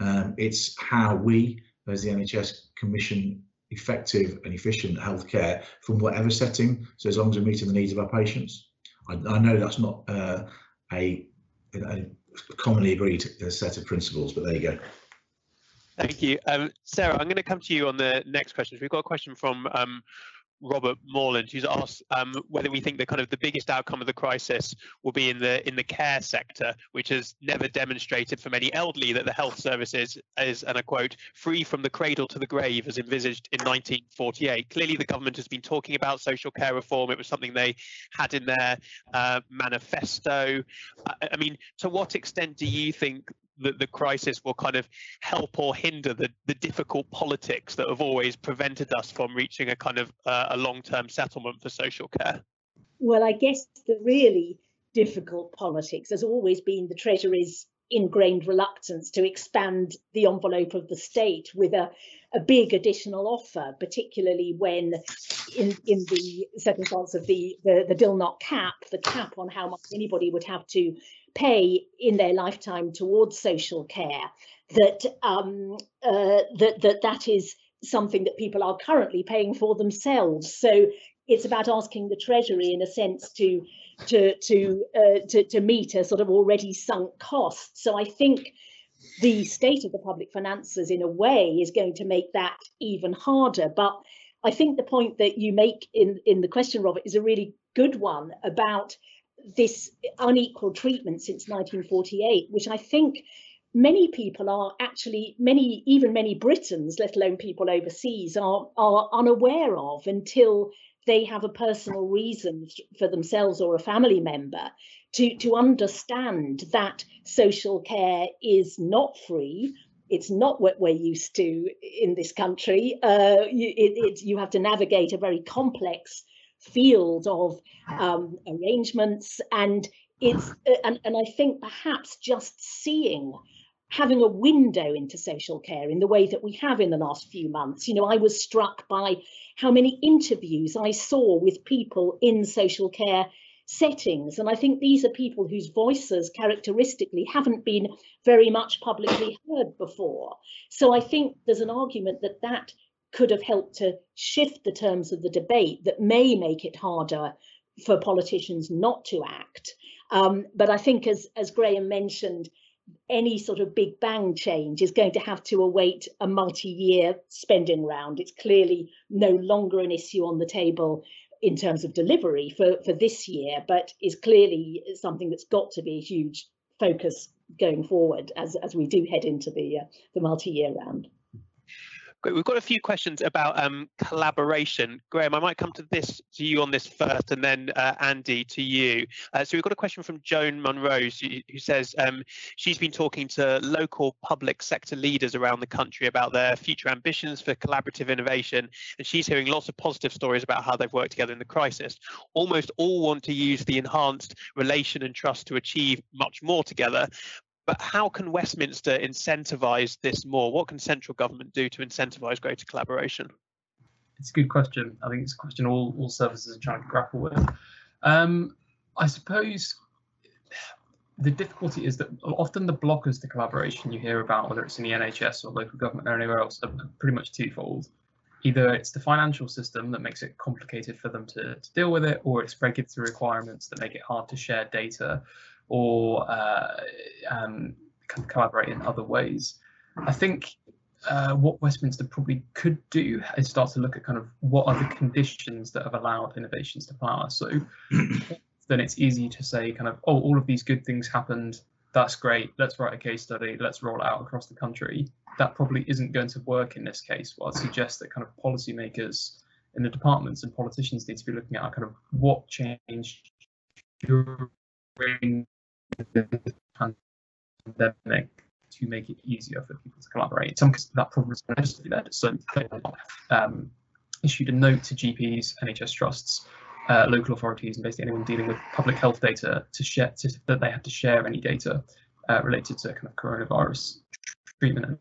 Um, it's how we, as the NHS, commission effective and efficient healthcare from whatever setting. So as long as we're meeting the needs of our patients, I, I know that's not uh, a, a, commonly agreed set of principles, but there you go. Thank you. Um, Sarah, I'm going to come to you on the next question. We've got a question from um, Robert Morland, who's asked um, whether we think the kind of the biggest outcome of the crisis will be in the in the care sector, which has never demonstrated for many elderly that the health services is, and I quote, free from the cradle to the grave as envisaged in 1948. Clearly, the government has been talking about social care reform. It was something they had in their uh, manifesto. I, I mean, to what extent do you think the, the crisis will kind of help or hinder the, the difficult politics that have always prevented us from reaching a kind of uh, a long-term settlement for social care? Well, I guess the really difficult politics has always been the Treasury's ingrained reluctance to expand the envelope of the state with a, a big additional offer, particularly when in, in the circumstance of the, the, the DILNOT cap, the cap on how much anybody would have to pay in their lifetime towards social care, that um, uh, that, that that is something that people are currently paying for themselves. So it's about asking the Treasury, in a sense, to to to uh, to, to meet a sort of already sunk cost. So I think the state of the public finances, in a way, is going to make that even harder. But I think the point that you make in in the question, Robert, is a really good one about this unequal treatment since 1948, which I think many people are actually many even many Britons, let alone people overseas, are are unaware of until they have a personal reason for themselves or a family member to, to understand that social care is not free. It's not what we're used to in this country. Uh, you, it, it, you have to navigate a very complex field of um, arrangements and it's and, and I think perhaps just seeing having a window into social care in the way that we have in the last few months. You know, I was struck by how many interviews I saw with people in social care settings. And I think these are people whose voices characteristically haven't been very much publicly heard before. So I think there's an argument that that could have helped to shift the terms of the debate that may make it harder for politicians not to act. Um, but I think, as, as Graham mentioned, any sort of big bang change is going to have to await a multi-year spending round. It's clearly no longer an issue on the table in terms of delivery for, for this year, but is clearly something that's got to be a huge focus going forward as, as we do head into the, uh, the multi-year round. Great. We've got a few questions about um, collaboration. Graham, I might come to this to you on this first, and then uh, Andy to you. Uh, so we've got a question from Joan Monroe, who, who says um, she's been talking to local public sector leaders around the country about their future ambitions for collaborative innovation, and she's hearing lots of positive stories about how they've worked together in the crisis. Almost all want to use the enhanced relation and trust to achieve much more together, but how can Westminster incentivise this more? What can central government do to incentivise greater collaboration? It's a good question. I think it's a question all, all services are trying to grapple with. Um, I suppose the difficulty is that often the blockers to collaboration you hear about, whether it's in the NHS or local government or anywhere else, are pretty much twofold. Either it's the financial system that makes it complicated for them to, to deal with it, or it's regulatory requirements that make it hard to share data or uh, um, collaborate in other ways. I think uh, what Westminster probably could do is start to look at kind of what are the conditions that have allowed innovations to flower. So then it's easy to say kind of, oh, all of these good things happened. That's great. Let's write a case study. Let's roll it out across the country. That probably isn't going to work in this case. Well, I'd suggest that kind of policymakers in the departments and politicians need to be looking at kind of what changed during pandemic to make it easier for people to collaborate. In some cases, that problem is legislatively led. So, um, issued a note to GPs, NHS trusts, uh, local authorities, and basically anyone dealing with public health data to share to, that they have to share any data uh, related to kind of coronavirus treatment.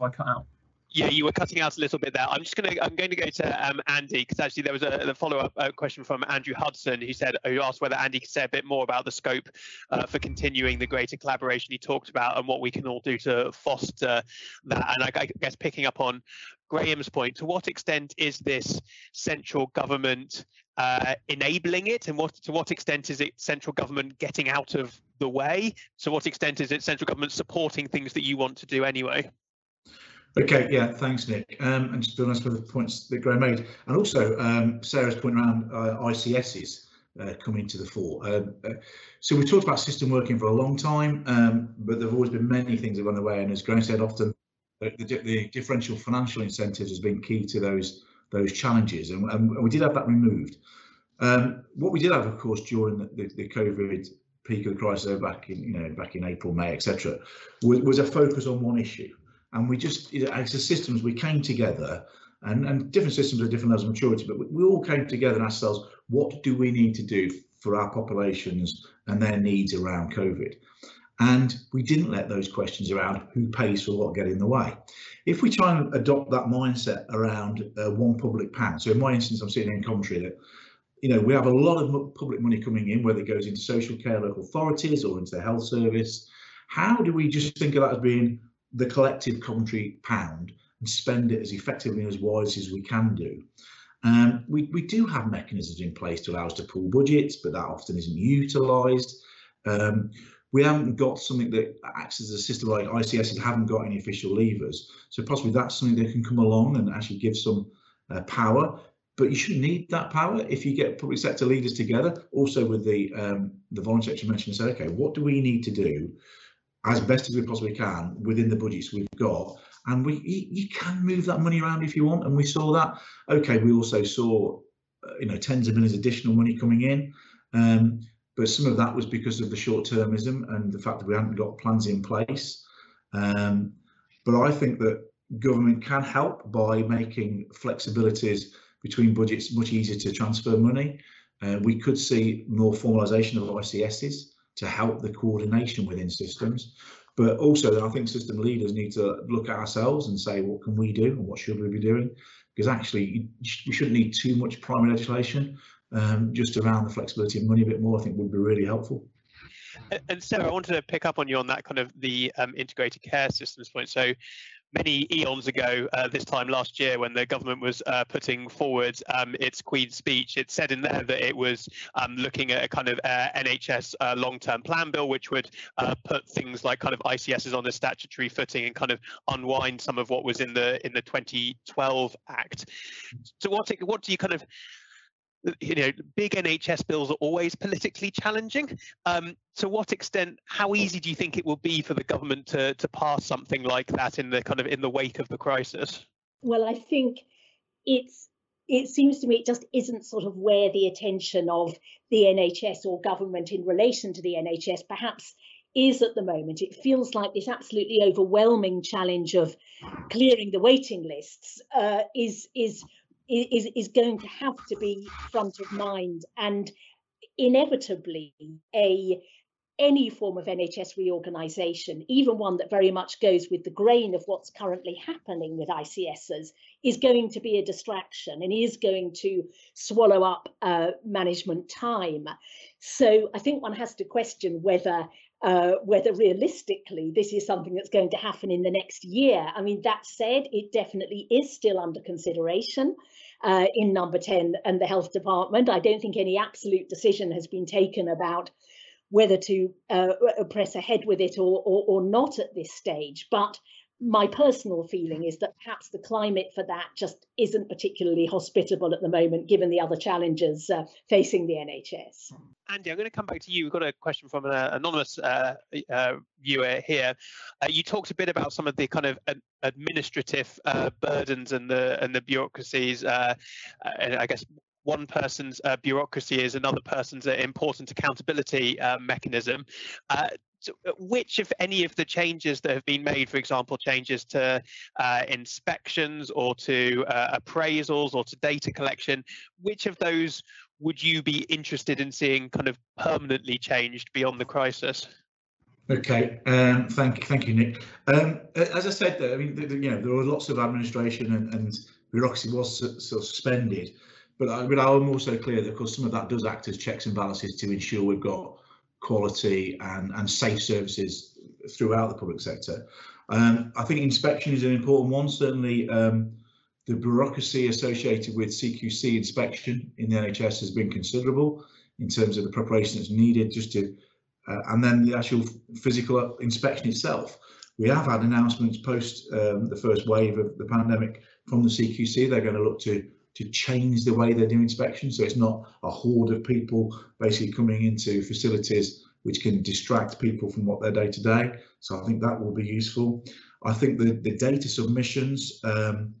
I cut out. Yeah, you were cutting out a little bit there. I'm just going to I'm going to go to um, Andy because actually there was a, a follow up uh, question from Andrew Hudson who said who asked whether Andy could say a bit more about the scope uh, for continuing the greater collaboration he talked about and what we can all do to foster that. And I, I guess picking up on Graham's point, to what extent is this central government uh, enabling it, and what to what extent is it central government getting out of the way? To what extent is it central government supporting things that you want to do anyway? Okay, yeah, thanks, Nick. Um, and just to be honest with the points that Graham made, and also um, Sarah's point around uh, ICSs uh, coming to the fore. Um, uh, so we talked about system working for a long time, um, but there have always been many things that run away. And as Graham said, often the, the, the, differential financial incentives has been key to those those challenges, and, and we did have that removed. Um, what we did have, of course, during the, the, the COVID peak of the crisis back in you know back in April, May, etc., was, was a focus on one issue, and we just as a systems we came together. And, and different systems at different levels of maturity, but we, we all came together and asked ourselves, what do we need to do for our populations and their needs around COVID? And we didn't let those questions around who pays for what get in the way. If we try and adopt that mindset around uh, one public pound, so in my instance, I'm sitting in Coventry that you know, we have a lot of public money coming in, whether it goes into social care, local authorities, or into the health service. How do we just think of that as being the collective Coventry pound and spend it as effectively and as wisely as we can do? Um, we, we do have mechanisms in place to allow us to pool budgets, but that often isn't utilised. Um, we haven't got something that acts as a system like ICs. ICSs haven't got any official levers. So possibly that's something that can come along and actually give some uh, power but you shouldn't need that power if you get public sector leaders together, also with the um, the voluntary sector mentioned say, okay, what do we need to do as best as we possibly can within the budgets we've got? And we you, can move that money around if you want, and we saw that. Okay, we also saw uh, you know tens of millions additional money coming in, um, but some of that was because of the short termism and the fact that we hadn't got plans in place. Um, but I think that government can help by making flexibilities between budgets much easier to transfer money. Uh, we could see more formalisation of ICSs to help the coordination within systems. But also, I think system leaders need to look at ourselves and say, what can we do and what should we be doing? Because actually, we shouldn't need too much primary legislation. Um, just around the flexibility of money a bit more, I think would be really helpful. And Sarah, I wanted to pick up on you on that kind of the um, integrated care systems point. So many eons ago, uh, this time last year, when the government was uh, putting forward um, its Queen's speech, it said in there that it was um, looking at a kind of uh, NHS uh, long-term plan bill, which would uh, put things like kind of ICSs on a statutory footing and kind of unwind some of what was in the in the 2012 Act. So what what do you kind of you know, big NHS bills are always politically challenging. Um, to what extent, how easy do you think it will be for the government to to pass something like that in the kind of in the wake of the crisis? Well, I think it's it seems to me it just isn't sort of where the attention of the NHS or government in relation to the NHS perhaps is at the moment. It feels like this absolutely overwhelming challenge of clearing the waiting lists uh, is is is, is going to have to be front of mind and inevitably a any form of NHS reorganisation, even one that very much goes with the grain of what's currently happening with ICSs, is going to be a distraction and is going to swallow up uh, management time. So I think one has to question whether uh, whether realistically this is something that's going to happen in the next year. I mean, that said, it definitely is still under consideration uh, in number 10 and the health department. I don't think any absolute decision has been taken about whether to uh, press ahead with it or, or, or not at this stage. But my personal feeling is that perhaps the climate for that just isn't particularly hospitable at the moment, given the other challenges uh, facing the NHS. Andy, I'm going to come back to you. We've got a question from an uh, anonymous uh, uh, viewer here. Uh, you talked a bit about some of the kind of administrative uh, burdens and the and the bureaucracies. and I guess one person's uh, bureaucracy is another person's important accountability uh, mechanism. So which, if any, of the changes that have been made, for example, changes to inspections or to appraisals or to data collection, which of those would you be interested in seeing kind of permanently changed beyond the crisis? Okay, um, thank you, thank you, Nick. Um, as I said, I mean, the, the, you know, there were lots of administration and, and bureaucracy was suspended, but I, but I'm also clear that, of course, some of that does act as checks and balances to ensure we've got quality and, and safe services throughout the public sector. Um, I think inspection is an important one. Certainly, um, the bureaucracy associated with CQC inspection in the NHS has been considerable in terms of the preparation that's needed just to, uh, and then the actual physical inspection itself. We have had announcements post um, the first wave of the pandemic from the CQC. They're going to look to to change the way they do inspections, so it's not a horde of people basically coming into facilities which can distract people from what they're day to day. So I think that will be useful. I think the the data submissions. Um,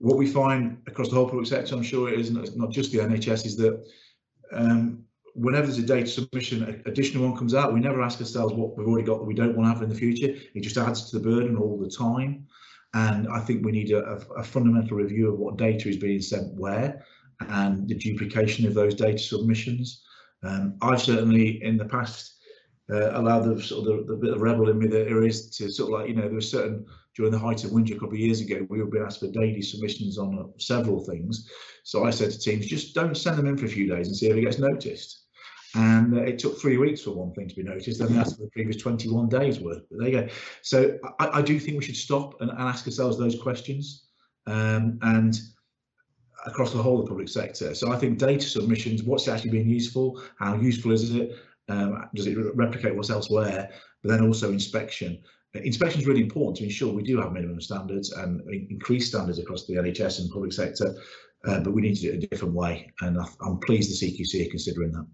what we find across the whole public sector, I'm sure it isn't not just the NHS, is that um, whenever there's a data submission, additional one comes out, we never ask ourselves what we've already got that we don't want to have in the future. It just adds to the burden all the time. And I think we need a, a fundamental review of what data is being sent where and the duplication of those data submissions. Um, I've certainly in the past uh, allowed the sort of the, the, bit of rebel in me that there is to sort of like, you know, there was certain during the height of winter a couple of years ago, we were being asked for daily submissions on uh, several things. So I said to teams, just don't send them in for a few days and see if it gets noticed. And uh, it took three weeks for one thing to be noticed. They asked the previous 21 days worth. But there you go. So I, I do think we should stop and, and ask ourselves those questions. Um, and across the whole of the public sector. So I think data submissions, what's actually being useful, how useful is it, um, does it replicate what's elsewhere, but then also inspection. Inspection is really important to ensure we do have minimum standards and increase standards across the NHS and public sector, uh, but we need to do it a different way. And I'm pleased the CQC are considering that.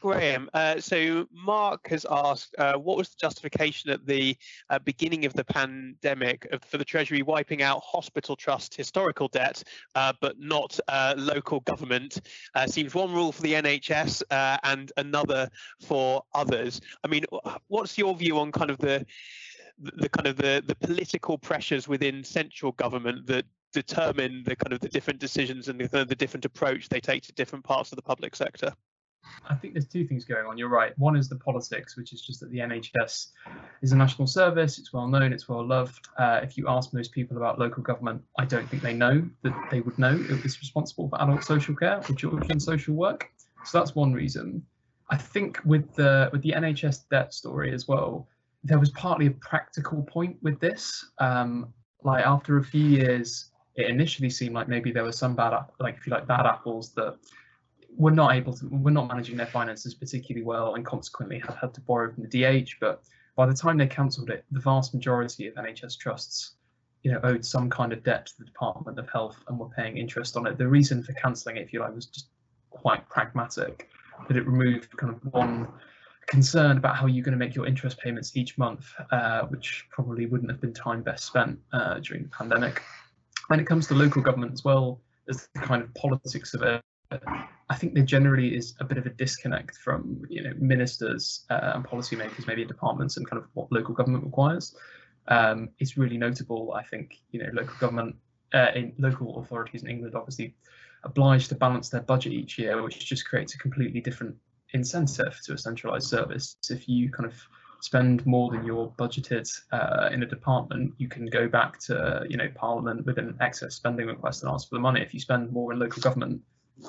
Graham, uh, so Mark has asked, uh, what was the justification at the uh, beginning of the pandemic for the Treasury wiping out hospital trust historical debt, uh, but not uh, local government? Uh, seems one rule for the NHS and another for others. I mean, what's your view on kind of the the kind of the, the political pressures within central government that determine the kind of the different decisions and the, the different approach they take to different parts of the public sector? I think there's two things going on. You're right. One is the politics, which is just that the NHS is a national service. It's well known. It's well loved. Uh, if you ask most people about local government, I don't think they know that they would know it was responsible for adult social care or children's social work. So that's one reason. I think with the with the NHS debt story as well, there was partly a practical point with this. Um, like after a few years, it initially seemed like maybe there were some bad, like if you like, bad apples that were not able to, were not managing their finances particularly well, and consequently have had to borrow from the DH. But by the time they cancelled it, the vast majority of NHS trusts, you know, owed some kind of debt to the Department of Health and were paying interest on it. The reason for cancelling it, if you like, was just quite pragmatic. That it removed kind of one concern about how you're going to make your interest payments each month, uh, which probably wouldn't have been time best spent uh, during the pandemic. When it comes to local government as well, as the kind of politics of it, think there generally is a bit of a disconnect from you know ministers uh, and policymakers, maybe departments, and kind of what local government requires. Um, it's really notable. I think you know local government uh, in local authorities in England obviously obliged to balance their budget each year, which just creates a completely different incentive to a centralised service. If you kind of spend more than you're budgeted uh, in a department, you can go back to you know Parliament with an excess spending request and ask for the money. If you spend more in local government,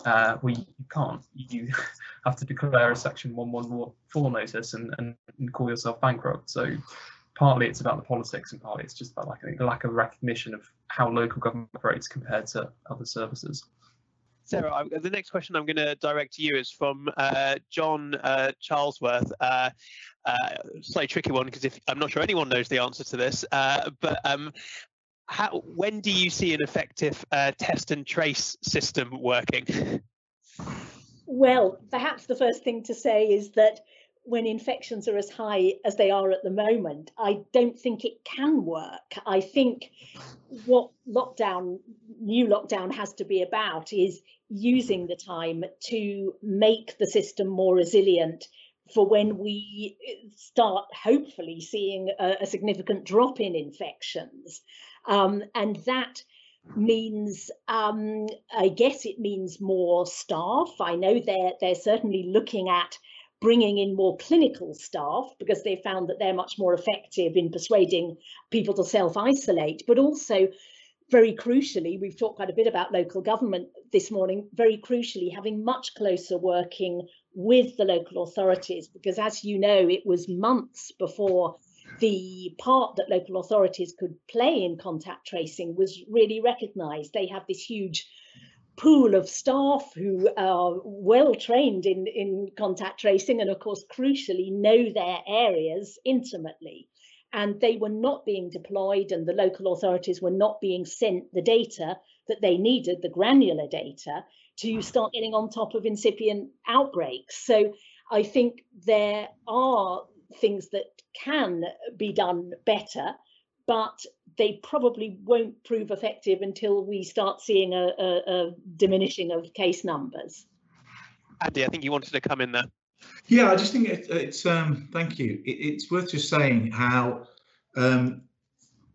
uh, we you can't. You have to declare a Section 114 notice and, and, and call yourself bankrupt. So partly it's about the politics and partly it's just about like the lack of recognition of how local government operates compared to other services. Sarah, I, the next question I'm going to direct to you is from uh, John uh, Charlesworth. Uh, uh, slightly tricky one because if I'm not sure anyone knows the answer to this, uh, but um, how, when do you see an effective uh, test and trace system working? Well, perhaps the first thing to say is that when infections are as high as they are at the moment, I don't think it can work. I think what lockdown, new lockdown has to be about is using the time to make the system more resilient for when we start hopefully seeing a, a significant drop in infections. Um, and that means, um, I guess it means more staff. I know they're, they're certainly looking at bringing in more clinical staff because they found that they're much more effective in persuading people to self-isolate, but also very crucially, we've talked quite a bit about local government this morning, very crucially, having much closer working with the local authorities, because as you know, it was months before the part that local authorities could play in contact tracing was really recognised. They have this huge pool of staff who are well trained in, in contact tracing and of course crucially know their areas intimately and they were not being deployed and the local authorities were not being sent the data that they needed, the granular data, to start getting on top of incipient outbreaks. So I think there are things that can be done better, but they probably won't prove effective until we start seeing a, a, a diminishing of case numbers. Andy, I think you wanted to come in there. Yeah, I just think it, it's um, thank you. It, it's worth just saying how um,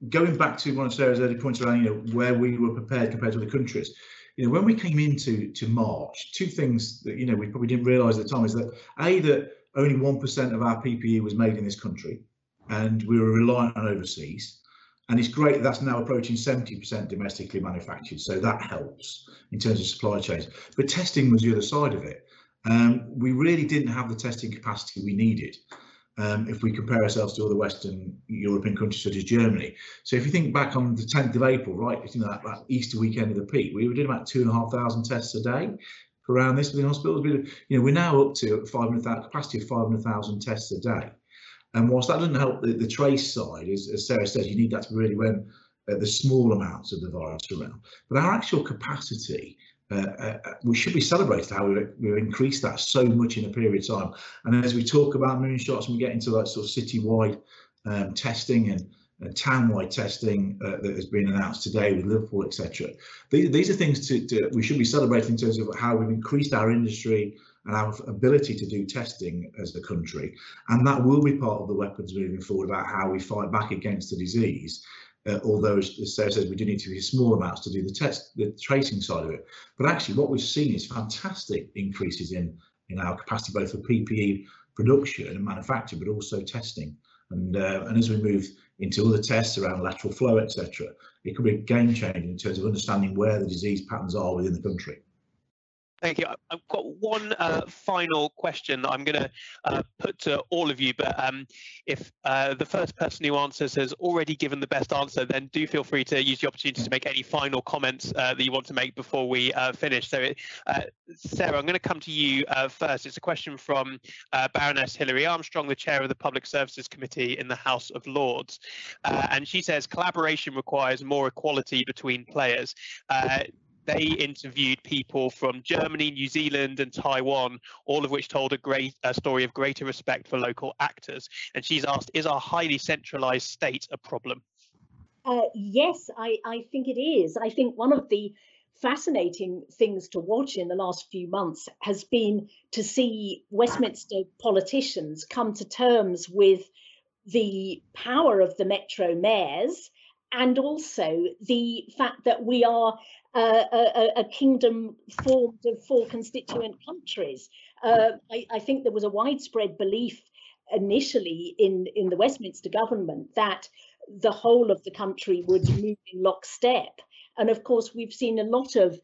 going back to one of Sarah's early points around you know where we were prepared compared to other countries. You know, when we came into to March, two things that you know we probably didn't realise at the time is that a that only one percent of our PPE was made in this country, and we were reliant on overseas. And it's great that that's now approaching 70% domestically manufactured, so that helps in terms of supply chains. But testing was the other side of it. Um, we really didn't have the testing capacity we needed um, if we compare ourselves to other Western European countries such as Germany. So if you think back on the 10th of April, right, you know, that, that Easter weekend of the peak, we were doing about two and a half thousand tests a day around this within hospitals. We, you know, we're now up to 500,000 capacity of 500,000 tests a day. And whilst that doesn't help the, the trace side, as, as Sarah says, you need that to really when uh, the small amounts of the virus around. But our actual capacity uh, uh, we should be celebrated how we've, we've, increased that so much in a period of time. And as we talk about moonshots and we get into that sort of citywide um, testing and uh, townwide testing uh, that has been announced today with Liverpool, etc. These, these, are things to, to, we should be celebrating in terms of how we've increased our industry and our ability to do testing as a country. And that will be part of the weapons moving forward about how we fight back against the disease uh, although as Sarah says, we do need to be small amounts to do the test, the tracing side of it. But actually what we've seen is fantastic increases in, in our capacity, both for PPE production and manufacture, but also testing. And, uh, and as we move into other tests around lateral flow, etc., it could be game changer in terms of understanding where the disease patterns are within the country. Thank you. I've got one uh, final question that I'm going to uh, put to all of you, but um, if uh, the first person who answers has already given the best answer, then do feel free to use the opportunity to make any final comments uh, that you want to make before we uh, finish. So, uh, Sarah, I'm going to come to you first. It's a question from Baroness Hilary Armstrong, the chair of the Public Services Committee in the House of Lords. and she says collaboration requires more equality between players they interviewed people from Germany, New Zealand, and Taiwan, all of which told a great a story of greater respect for local actors. And she's asked, is our highly centralized state a problem? Uh, yes, I, I think it is. I think one of the fascinating things to watch in the last few months has been to see Westminster politicians come to terms with the power of the metro mayors and also the fact that we are uh, a, a, kingdom formed of four constituent countries. Uh, I, I, think there was a widespread belief initially in, in the Westminster government that the whole of the country would move in lockstep. And of course, we've seen a lot of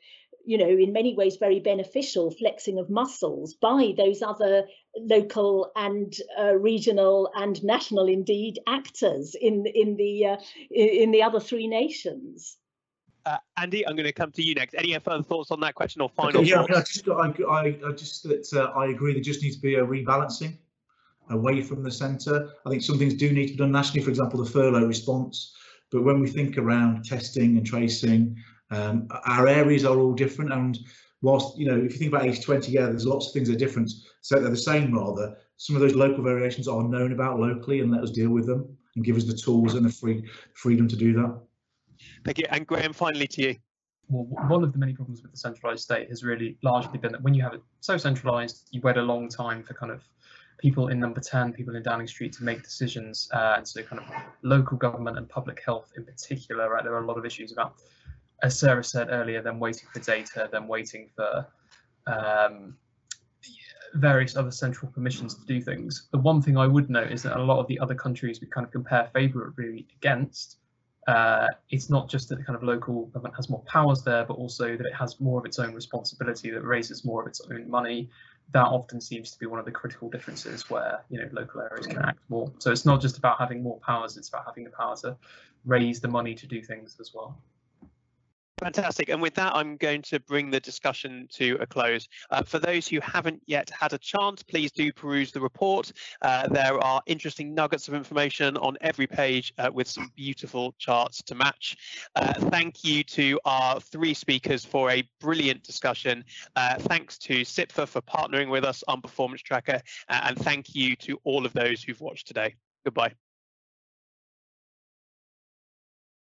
you know, in many ways very beneficial flexing of muscles by those other local and uh, regional and national indeed actors in in the uh, in the other three nations. Uh, Andy, I'm going to come to you next. Any further thoughts on that question or final okay, yeah, I just, I, I, I just that uh, I agree. There just needs to be a rebalancing away from the centre. I think some things do need to be done nationally. For example, the furlough response. But when we think around testing and tracing um, our areas are all different, and whilst you know, if you think about 80-20, yeah, there's lots of things that are different. So they're the same rather. Some of those local variations are known about locally, and let us deal with them and give us the tools and the free freedom to do that. Thank you. And Graham, finally to you. Well, one of the many problems with the centralised state has really largely been that when you have it so centralised, you wait a long time for kind of people in number 10, people in Downing Street to make decisions. Uh, and so kind of local government and public health in particular, right, there are a lot of issues about as Sarah said earlier, then waiting for data, then waiting for um, various other central permissions to do things. The one thing I would note is that a lot of the other countries we kind of compare favourably against, uh, it's not just that the kind of local government has more powers there, but also that it has more of its own responsibility, that raises more of its own money. That often seems to be one of the critical differences where you know local areas can act more. So it's not just about having more powers; it's about having the power to raise the money to do things as well. Fantastic. And with that, I'm going to bring the discussion to a close. Uh, for those who haven't yet had a chance, please do peruse the report. Uh, there are interesting nuggets of information on every page uh, with some beautiful charts to match. Uh, thank you to our three speakers for a brilliant discussion. Uh, thanks to CIPFA for partnering with us on Performance Tracker. Uh, and thank you to all of those who've watched today. Goodbye.